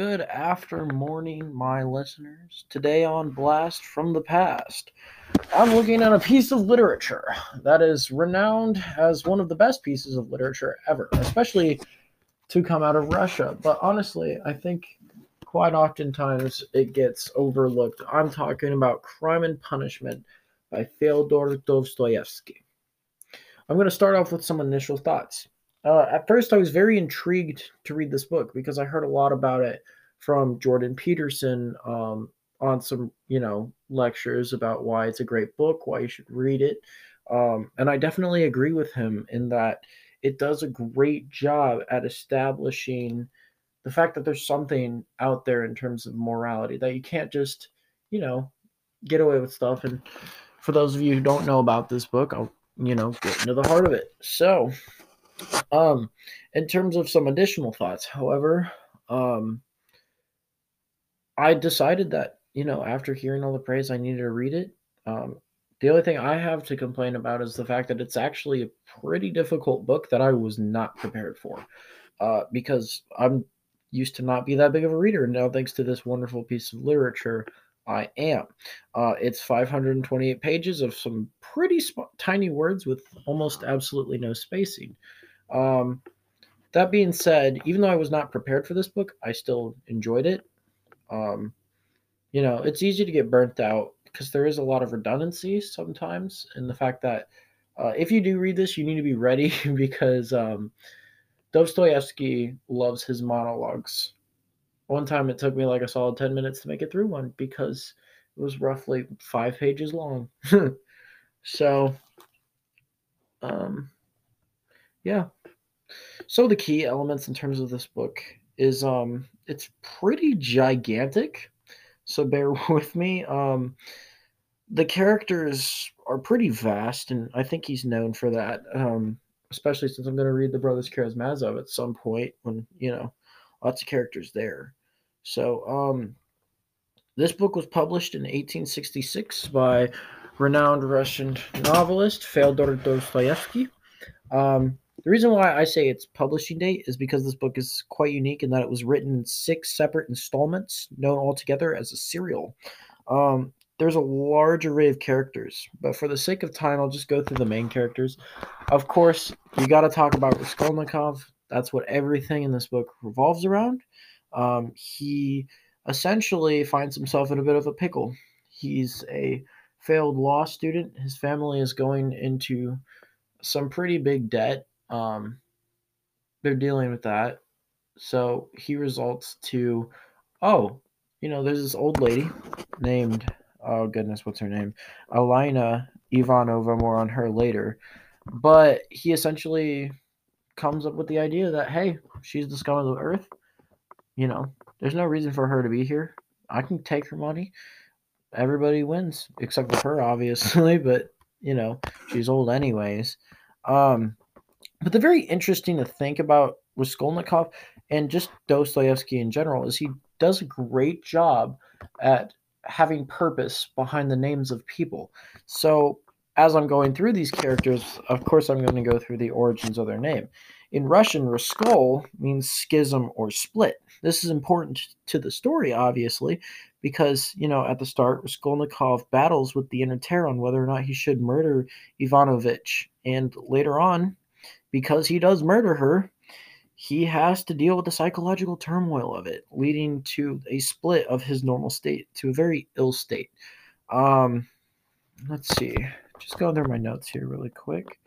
Good after morning, my listeners. Today on Blast from the Past, I'm looking at a piece of literature that is renowned as one of the best pieces of literature ever, especially to come out of Russia. But honestly, I think quite oftentimes it gets overlooked. I'm talking about Crime and Punishment by Fyodor Dostoevsky. I'm going to start off with some initial thoughts. Uh, at first, I was very intrigued to read this book because I heard a lot about it from Jordan Peterson um, on some, you know, lectures about why it's a great book, why you should read it. Um, and I definitely agree with him in that it does a great job at establishing the fact that there's something out there in terms of morality that you can't just, you know, get away with stuff. And for those of you who don't know about this book, I'll, you know, get into the heart of it. So, um, in terms of some additional thoughts, however, um, I decided that you know after hearing all the praise, I needed to read it. Um, the only thing I have to complain about is the fact that it's actually a pretty difficult book that I was not prepared for, uh, because I'm used to not be that big of a reader, and now thanks to this wonderful piece of literature, I am. Uh, it's 528 pages of some pretty sp- tiny words with almost absolutely no spacing. Um, that being said, even though I was not prepared for this book, I still enjoyed it. Um, you know, it's easy to get burnt out because there is a lot of redundancy sometimes, and the fact that uh, if you do read this, you need to be ready because um, Dostoevsky loves his monologues. One time it took me like a solid 10 minutes to make it through one because it was roughly five pages long. so, um, yeah. So the key elements in terms of this book is um it's pretty gigantic. So bear with me. Um the characters are pretty vast and I think he's known for that. Um especially since I'm going to read the Brothers Karamazov at some point when, you know, lots of characters there. So, um this book was published in 1866 by renowned Russian novelist Fyodor Dostoevsky. Um, the reason why I say its publishing date is because this book is quite unique in that it was written in six separate installments, known altogether as a serial. Um, there's a large array of characters, but for the sake of time, I'll just go through the main characters. Of course, you got to talk about Raskolnikov. That's what everything in this book revolves around. Um, he essentially finds himself in a bit of a pickle. He's a failed law student. His family is going into some pretty big debt um, they're dealing with that. So he results to, oh, you know, there's this old lady named, oh goodness, what's her name? Elena Ivanova, more on her later. But he essentially comes up with the idea that, hey, she's the scum of the earth. You know, there's no reason for her to be here. I can take her money. Everybody wins, except for her, obviously, but, you know, she's old anyways. Um, but the very interesting to think about with Raskolnikov and just Dostoevsky in general is he does a great job at having purpose behind the names of people. So as I'm going through these characters, of course I'm going to go through the origins of their name. In Russian, Raskol means schism or split. This is important to the story, obviously, because, you know, at the start, Raskolnikov battles with the inner terror on whether or not he should murder Ivanovich. And later on, because he does murder her, he has to deal with the psychological turmoil of it, leading to a split of his normal state to a very ill state. Um, let's see, just go through my notes here really quick.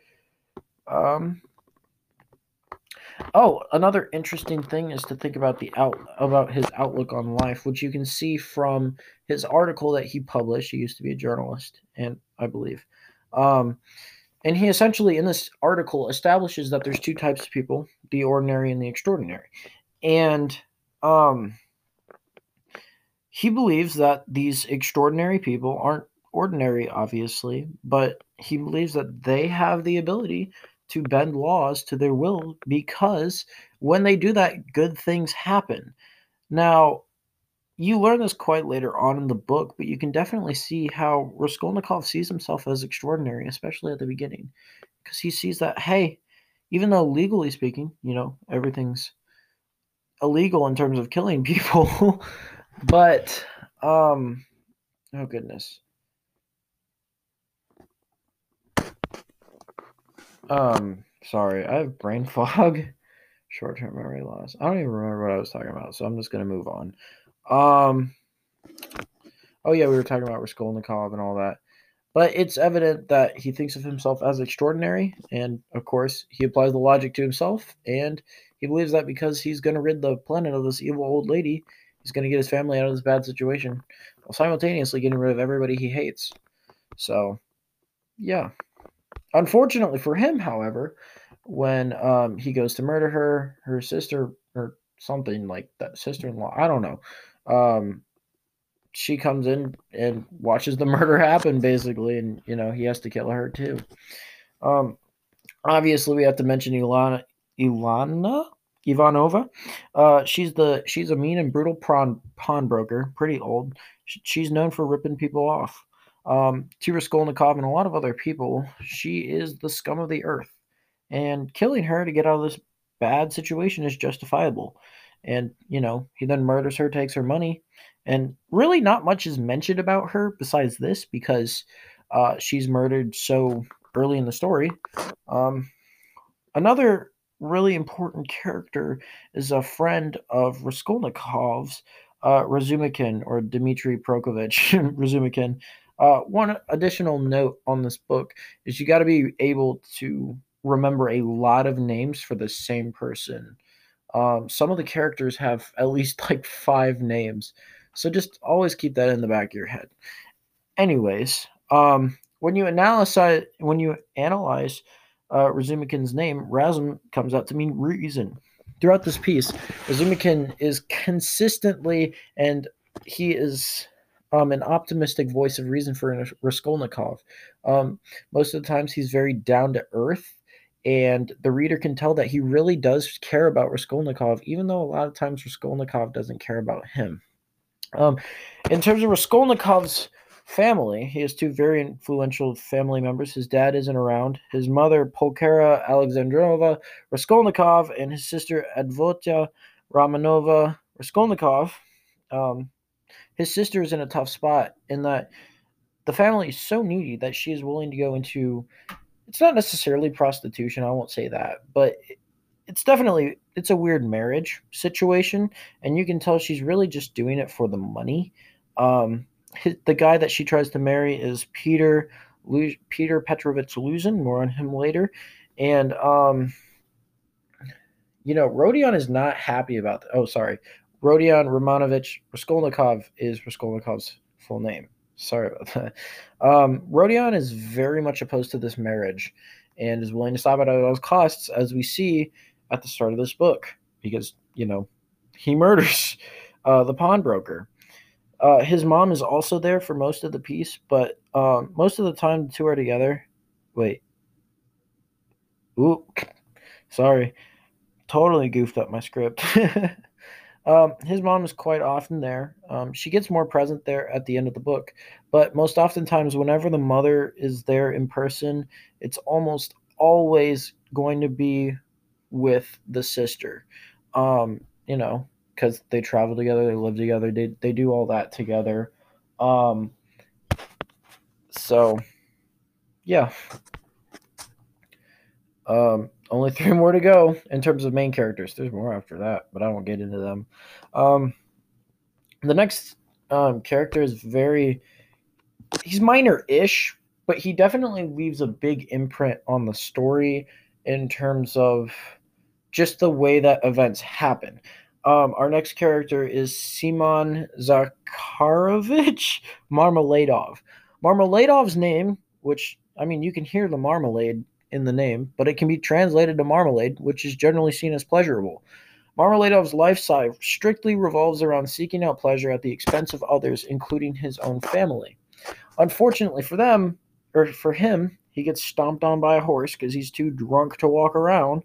Um, oh, another interesting thing is to think about the out about his outlook on life, which you can see from his article that he published. He used to be a journalist, and I believe. Um, and he essentially, in this article, establishes that there's two types of people the ordinary and the extraordinary. And um, he believes that these extraordinary people aren't ordinary, obviously, but he believes that they have the ability to bend laws to their will because when they do that, good things happen. Now, you learn this quite later on in the book, but you can definitely see how Raskolnikov sees himself as extraordinary, especially at the beginning, because he sees that hey, even though legally speaking, you know everything's illegal in terms of killing people, but um, oh goodness. Um, sorry, I have brain fog, short term memory loss. I don't even remember what I was talking about, so I'm just gonna move on. Um, oh yeah, we were talking about Raskolnikov and all that. But it's evident that he thinks of himself as extraordinary, and of course, he applies the logic to himself, and he believes that because he's going to rid the planet of this evil old lady, he's going to get his family out of this bad situation, while simultaneously getting rid of everybody he hates. So, yeah. Unfortunately for him, however, when um, he goes to murder her, her sister, or something like that, sister in law, I don't know. Um, she comes in and watches the murder happen basically and you know he has to kill her too. Um obviously we have to mention ilana ilana ivanova. Uh she's the she's a mean and brutal pawn pawnbroker pretty old. She's known for ripping people off. Um to Raskolnikov and a lot of other people she is the scum of the earth. And killing her to get out of this bad situation is justifiable and you know he then murders her takes her money and really, not much is mentioned about her besides this because uh, she's murdered so early in the story. Um, another really important character is a friend of Raskolnikov's, uh, Razumikin or Dmitry Prokofiev Razumikin. Uh, one additional note on this book is you got to be able to remember a lot of names for the same person. Um, some of the characters have at least like five names. So just always keep that in the back of your head. Anyways, um, when you analyze when you analyze uh, Razumikin's name, Razum comes out to mean reason. Throughout this piece, Razumikin is consistently and he is um, an optimistic voice of reason for Raskolnikov. Um, most of the times, he's very down to earth, and the reader can tell that he really does care about Raskolnikov, even though a lot of times Raskolnikov doesn't care about him. Um, in terms of Raskolnikov's family, he has two very influential family members. His dad isn't around. His mother, Pulchera Alexandrova Raskolnikov, and his sister, Advotya Romanova Raskolnikov. Um, his sister is in a tough spot in that the family is so needy that she is willing to go into it's not necessarily prostitution i won't say that but it's definitely it's a weird marriage situation and you can tell she's really just doing it for the money. Um the guy that she tries to marry is peter peter petrovich luzhin more on him later and um you know rodion is not happy about that oh sorry rodion romanovich raskolnikov is raskolnikov's full name sorry about that um rodion is very much opposed to this marriage and is willing to stop it at all costs as we see at the start of this book because you know he murders uh, the pawnbroker. Uh, his mom is also there for most of the piece, but um, most of the time the two are together. Wait. Ooh, sorry, totally goofed up my script. um, his mom is quite often there. Um, she gets more present there at the end of the book, but most oftentimes, whenever the mother is there in person, it's almost always going to be with the sister. Um, you know, because they travel together, they live together, they they do all that together. Um, so yeah. Um, only three more to go in terms of main characters. There's more after that, but I won't get into them. Um, the next um, character is very he's minor-ish, but he definitely leaves a big imprint on the story in terms of just the way that events happen. Um, our next character is Simon Zakharovich Marmeladov. Marmeladov's name, which I mean, you can hear the marmalade in the name, but it can be translated to marmalade, which is generally seen as pleasurable. Marmeladov's lifestyle strictly revolves around seeking out pleasure at the expense of others, including his own family. Unfortunately for them, or for him, he gets stomped on by a horse because he's too drunk to walk around,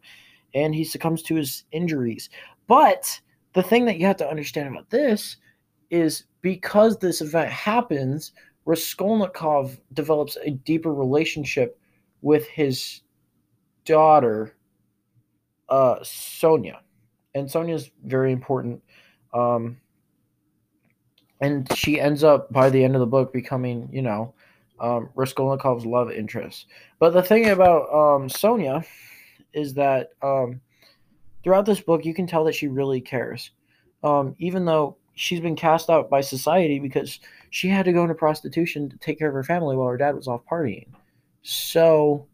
and he succumbs to his injuries. But the thing that you have to understand about this is because this event happens, Raskolnikov develops a deeper relationship with his daughter, uh, Sonia. and Sonya's very important. Um, and she ends up by the end of the book becoming, you know, um, Raskolnikov's love interest. But the thing about um, Sonya is that um, throughout this book, you can tell that she really cares, um, even though she's been cast out by society because she had to go into prostitution to take care of her family while her dad was off partying. So,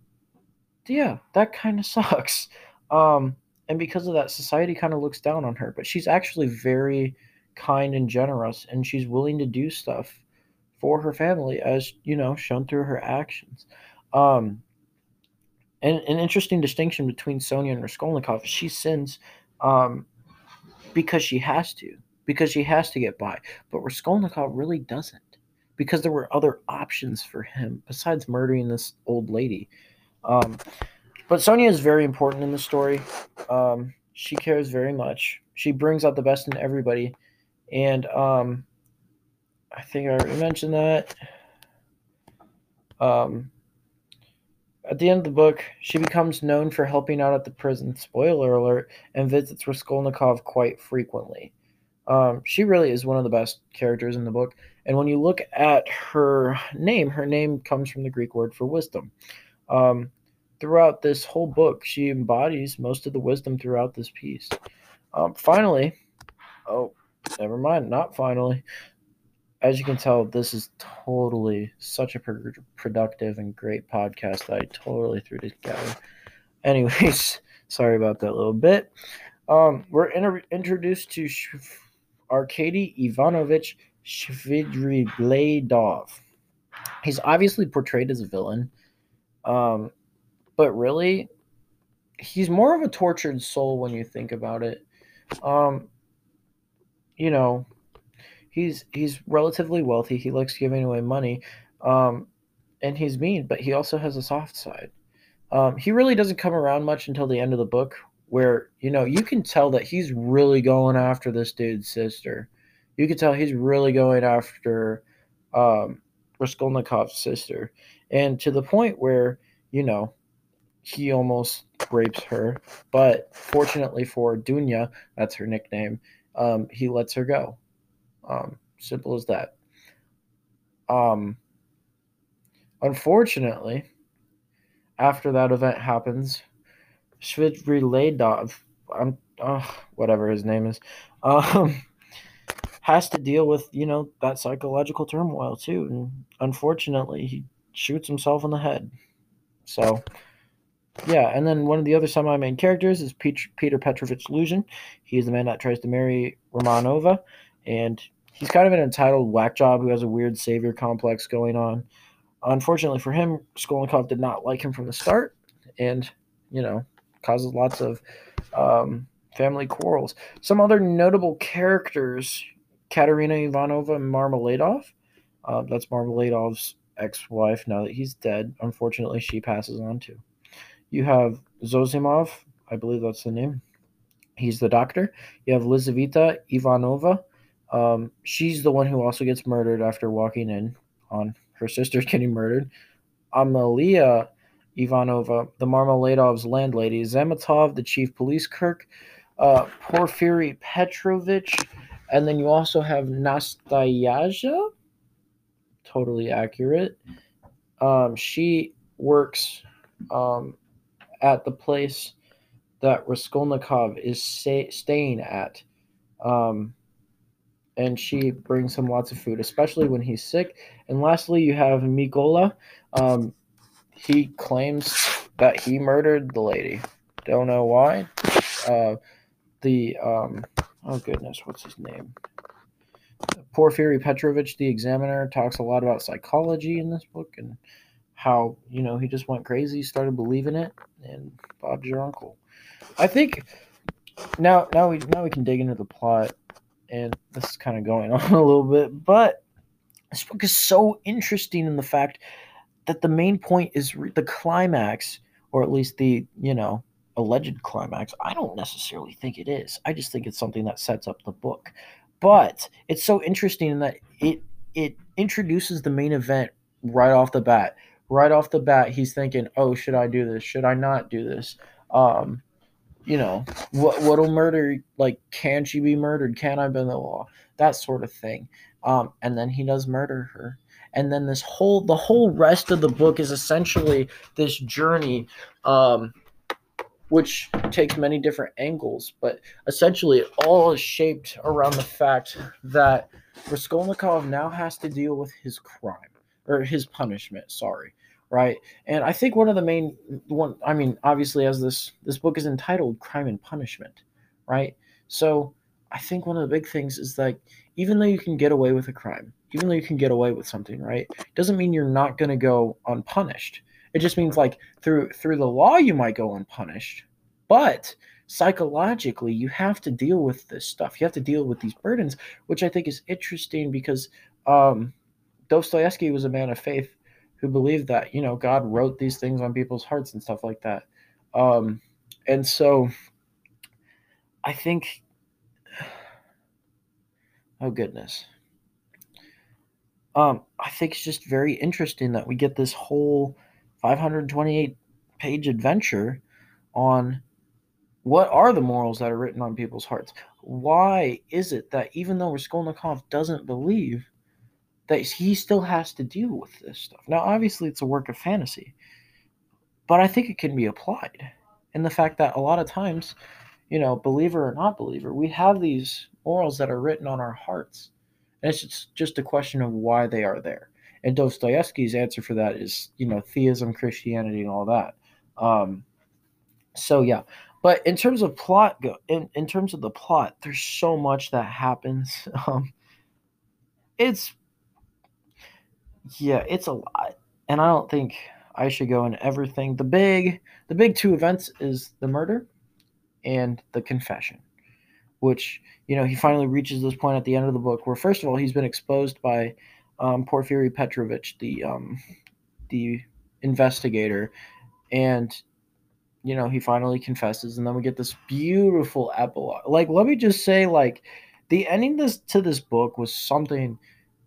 yeah, that kind of sucks. Um, and because of that, society kind of looks down on her. But she's actually very kind and generous, and she's willing to do stuff for her family, as you know, shown through her actions. Um, and an interesting distinction between Sonya and Raskolnikov: she sins um, because she has to, because she has to get by. But Raskolnikov really doesn't, because there were other options for him besides murdering this old lady. Um, but Sonia is very important in the story. Um, she cares very much. She brings out the best in everybody, and um, I think I already mentioned that. Um, at the end of the book, she becomes known for helping out at the prison, spoiler alert, and visits Raskolnikov quite frequently. Um, she really is one of the best characters in the book. And when you look at her name, her name comes from the Greek word for wisdom. Um, throughout this whole book, she embodies most of the wisdom throughout this piece. Um, finally, oh, never mind, not finally. As you can tell, this is totally such a pr- productive and great podcast that I totally threw together. Anyways, sorry about that little bit. Um, we're inter- introduced to Sh- Arkady Ivanovich Shvidrigledov. He's obviously portrayed as a villain, um, but really, he's more of a tortured soul when you think about it. Um, you know, he's he's relatively wealthy. He likes giving away money, um, and he's mean, but he also has a soft side. Um, he really doesn't come around much until the end of the book, where you know you can tell that he's really going after this dude's sister. You can tell he's really going after um, Raskolnikov's sister, and to the point where you know he almost rapes her. But fortunately for Dunya, that's her nickname, um, he lets her go. Um, simple as that. Um, unfortunately, after that event happens, Shvidriledov, I'm whatever his name is, um, has to deal with you know that psychological turmoil too, and unfortunately, he shoots himself in the head. So, yeah, and then one of the other semi-main characters is Peter Petrovich Luzhin. He's the man that tries to marry Romanova, and he's kind of an entitled whack job who has a weird savior complex going on. Unfortunately for him, Skolnikov did not like him from the start, and you know causes lots of um, family quarrels. Some other notable characters: Katerina Ivanova Marmeladov. Uh, that's Marmeladov's ex-wife. Now that he's dead, unfortunately, she passes on too. You have Zosimov, I believe that's the name. He's the doctor. You have Lizaveta Ivanova. Um, she's the one who also gets murdered after walking in on her sister getting murdered. Amalia Ivanova, the Marmeladov's landlady. Zametov, the chief police clerk. Uh, Porfiry Petrovich. And then you also have Nastasia. Totally accurate. Um, she works um, at the place that Raskolnikov is staying at. Um, and she brings him lots of food, especially when he's sick. And lastly, you have Mikola. Um, he claims that he murdered the lady. Don't know why. Uh, the um, oh goodness, what's his name? Porfiry Petrovich, the examiner, talks a lot about psychology in this book and how you know he just went crazy, started believing it, and Bob's your uncle. I think now now we now we can dig into the plot, and this is kind of going on a little bit, but this book is so interesting in the fact that the main point is re- the climax, or at least the you know alleged climax. I don't necessarily think it is. I just think it's something that sets up the book. But it's so interesting in that it it introduces the main event right off the bat right off the bat, he's thinking, "Oh, should I do this? Should I not do this?" Um, you know, what what'll murder like can she be murdered? Can I bend the law? That sort of thing. Um, and then he does murder her. And then this whole the whole rest of the book is essentially this journey um which takes many different angles, but essentially it all is shaped around the fact that Raskolnikov now has to deal with his crime or his punishment, sorry right? And I think one of the main one I mean, obviously as this this book is entitled Crime and Punishment, right? So I think one of the big things is like even though you can get away with a crime, even though you can get away with something, right? Doesn't mean you're not going to go unpunished. It just means like through through the law you might go unpunished, but psychologically you have to deal with this stuff. You have to deal with these burdens, which I think is interesting because um Dostoevsky was a man of faith who believed that you know God wrote these things on people's hearts and stuff like that. Um, and so I think, oh goodness, um, I think it's just very interesting that we get this whole 528 page adventure on what are the morals that are written on people's hearts. Why is it that even though Raskolnikov doesn't believe that he still has to deal with this stuff. Now, obviously, it's a work of fantasy, but I think it can be applied. in the fact that a lot of times, you know, believer or not believer, we have these morals that are written on our hearts. And it's just a question of why they are there. And Dostoevsky's answer for that is, you know, theism, Christianity, and all that. Um, so yeah, but in terms of plot, in in terms of the plot, there's so much that happens. Um, it's yeah, it's a lot. And I don't think I should go into everything. The big the big two events is the murder and the confession. Which, you know, he finally reaches this point at the end of the book where first of all he's been exposed by um, Porfiry Petrovich, the um, the investigator, and you know he finally confesses, and then we get this beautiful epilogue. Like, let me just say, like, the ending this to this book was something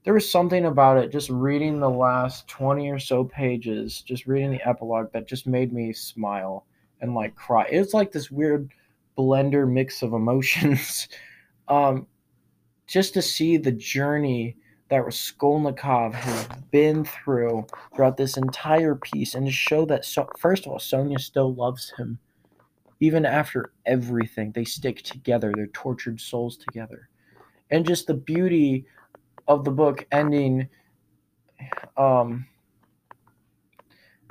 there was something about it just reading the last 20 or so pages just reading the epilogue that just made me smile and like cry. It's like this weird blender mix of emotions. Um just to see the journey that Raskolnikov has been through throughout this entire piece and to show that so, first of all Sonia still loves him. Even after everything they stick together. Their tortured souls together. And just the beauty of the book ending um,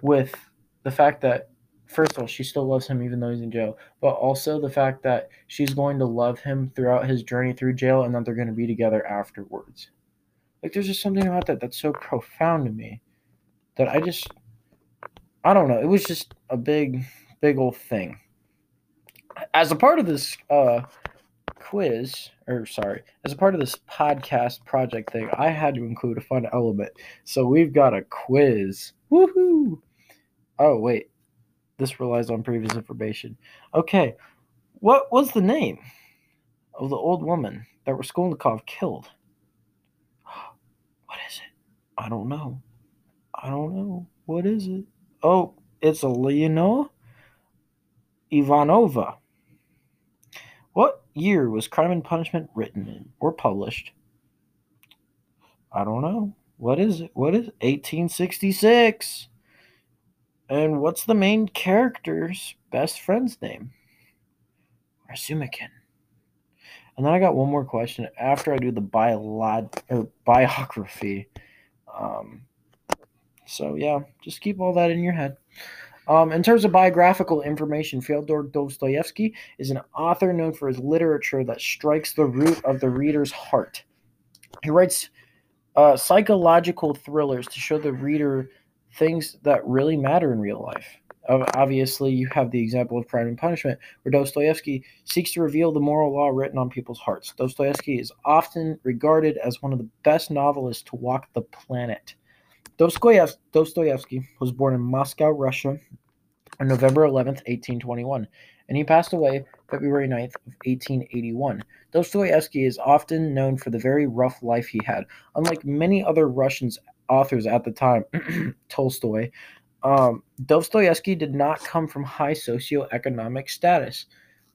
with the fact that first of all she still loves him even though he's in jail but also the fact that she's going to love him throughout his journey through jail and that they're going to be together afterwards like there's just something about that that's so profound to me that i just i don't know it was just a big big old thing as a part of this uh quiz, or sorry, as a part of this podcast project thing, I had to include a fun element. So we've got a quiz. Woohoo! Oh, wait. This relies on previous information. Okay. What was the name of the old woman that Raskolnikov killed? What is it? I don't know. I don't know. What is it? Oh, it's a Leonora Ivanova. What year was Crime and Punishment written in or published? I don't know. What is it? What is it? 1866? And what's the main character's best friend's name? Razumikin. And then I got one more question after I do the biolog- or biography. Um, so yeah, just keep all that in your head. Um, in terms of biographical information, Fyodor Dostoevsky is an author known for his literature that strikes the root of the reader's heart. He writes uh, psychological thrillers to show the reader things that really matter in real life. Obviously, you have the example of Crime and Punishment, where Dostoevsky seeks to reveal the moral law written on people's hearts. Dostoevsky is often regarded as one of the best novelists to walk the planet. Dostoevsky was born in Moscow, Russia, on November 11th, 1821, and he passed away February 9th of 1881. Dostoevsky is often known for the very rough life he had. Unlike many other Russian authors at the time, Tolstoy, um, Dostoevsky did not come from high socioeconomic status.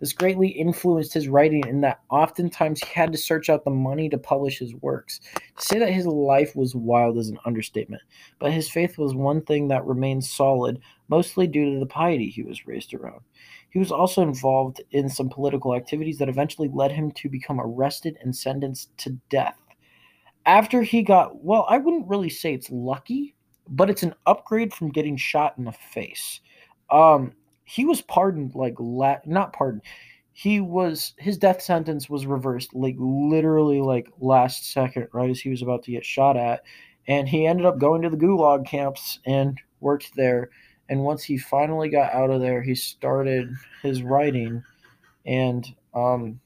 This greatly influenced his writing in that oftentimes he had to search out the money to publish his works. To say that his life was wild is an understatement, but his faith was one thing that remained solid, mostly due to the piety he was raised around. He was also involved in some political activities that eventually led him to become arrested and sentenced to death. After he got, well, I wouldn't really say it's lucky, but it's an upgrade from getting shot in the face. Um, he was pardoned like la- not pardoned. He was his death sentence was reversed like literally like last second, right as he was about to get shot at, and he ended up going to the gulag camps and worked there. And once he finally got out of there, he started his writing, and um,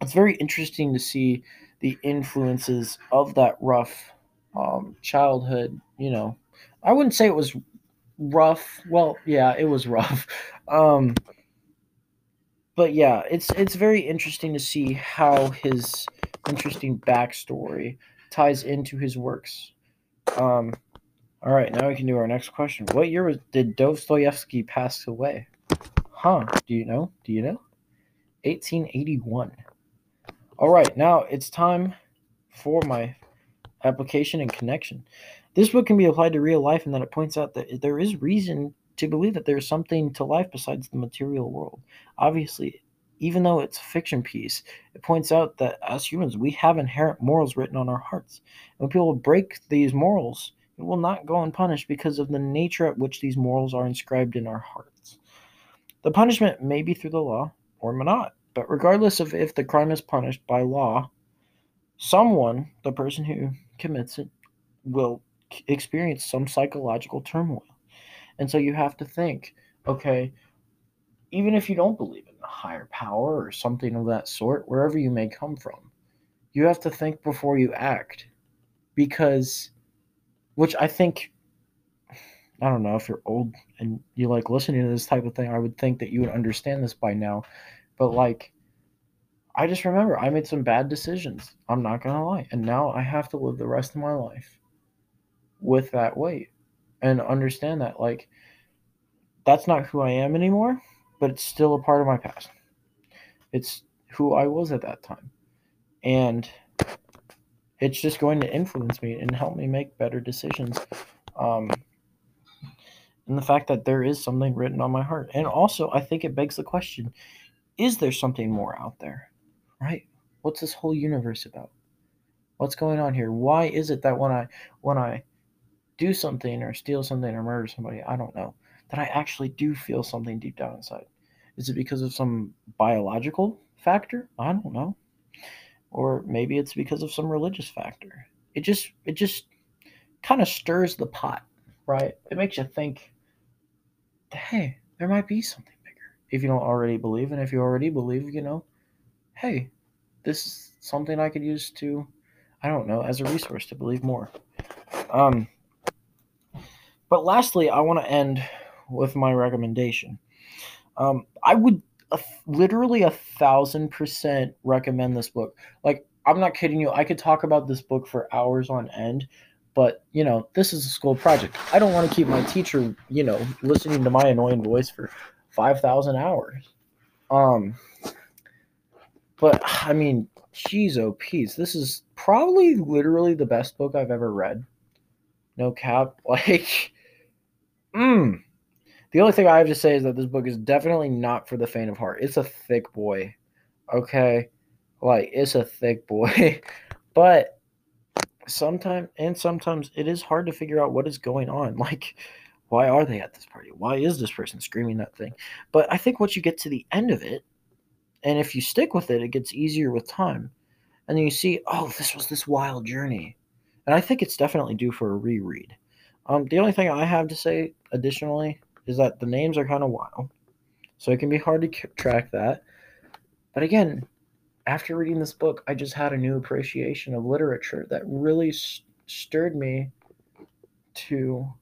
it's very interesting to see the influences of that rough um, childhood. You know, I wouldn't say it was rough. Well, yeah, it was rough. Um, but yeah, it's it's very interesting to see how his interesting backstory ties into his works. Um, all right, now we can do our next question. What year was, did Dostoevsky pass away? Huh? Do you know? Do you know? 1881. All right, now it's time for my application and connection. This book can be applied to real life in that it points out that there is reason to believe that there is something to life besides the material world. Obviously, even though it's a fiction piece, it points out that as humans, we have inherent morals written on our hearts. And when people break these morals, it will not go unpunished because of the nature at which these morals are inscribed in our hearts. The punishment may be through the law or may not, but regardless of if the crime is punished by law, someone, the person who commits it, will experience some psychological turmoil. And so you have to think, okay, even if you don't believe in a higher power or something of that sort, wherever you may come from, you have to think before you act. Because, which I think, I don't know if you're old and you like listening to this type of thing, I would think that you would understand this by now. But, like, I just remember I made some bad decisions. I'm not going to lie. And now I have to live the rest of my life with that weight and understand that like that's not who I am anymore, but it's still a part of my past. It's who I was at that time. And it's just going to influence me and help me make better decisions. Um, and the fact that there is something written on my heart. And also, I think it begs the question is there something more out there? Right? What's this whole universe about? What's going on here? Why is it that when I when I do something or steal something or murder somebody, I don't know, that I actually do feel something deep down inside. Is it because of some biological factor? I don't know. Or maybe it's because of some religious factor. It just it just kind of stirs the pot, right? It makes you think, hey, there might be something bigger. If you don't already believe, and if you already believe, you know, hey, this is something I could use to, I don't know, as a resource to believe more. Um, but lastly, I want to end with my recommendation. Um, I would literally a thousand percent recommend this book. Like, I'm not kidding you. I could talk about this book for hours on end, but you know, this is a school project. I don't want to keep my teacher, you know, listening to my annoying voice for 5,000 hours. Um, but I mean, geez, oh, peace. This is probably literally the best book I've ever read. No cap. Like, Mm. The only thing I have to say is that this book is definitely not for the faint of heart. It's a thick boy. Okay? Like, it's a thick boy. but sometimes, and sometimes, it is hard to figure out what is going on. Like, why are they at this party? Why is this person screaming that thing? But I think once you get to the end of it, and if you stick with it, it gets easier with time. And then you see, oh, this was this wild journey. And I think it's definitely due for a reread. Um, the only thing I have to say additionally is that the names are kind of wild, so it can be hard to track that. But again, after reading this book, I just had a new appreciation of literature that really st- stirred me to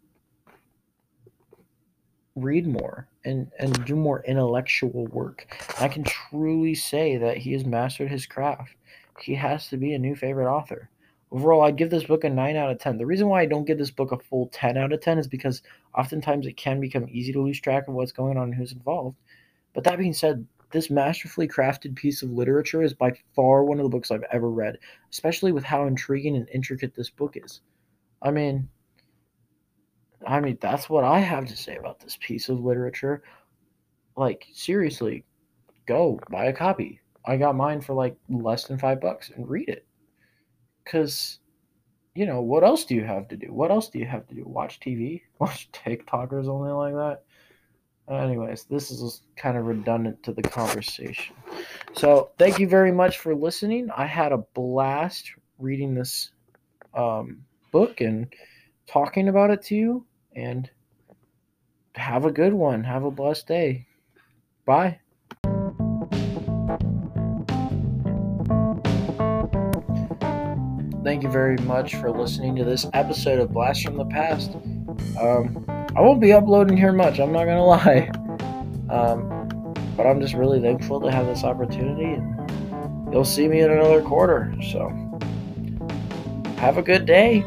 read more and and do more intellectual work. I can truly say that he has mastered his craft. He has to be a new favorite author. Overall, I'd give this book a 9 out of 10. The reason why I don't give this book a full 10 out of 10 is because oftentimes it can become easy to lose track of what's going on and who's involved. But that being said, this masterfully crafted piece of literature is by far one of the books I've ever read, especially with how intriguing and intricate this book is. I mean, I mean, that's what I have to say about this piece of literature. Like, seriously, go buy a copy. I got mine for like less than five bucks and read it. Because, you know, what else do you have to do? What else do you have to do? Watch TV? Watch TikTokers only like that? Anyways, this is kind of redundant to the conversation. So, thank you very much for listening. I had a blast reading this um, book and talking about it to you. And have a good one. Have a blessed day. Bye. Thank you very much for listening to this episode of Blast from the Past. Um, I won't be uploading here much, I'm not gonna lie. Um, but I'm just really thankful to have this opportunity, and you'll see me in another quarter. So, have a good day.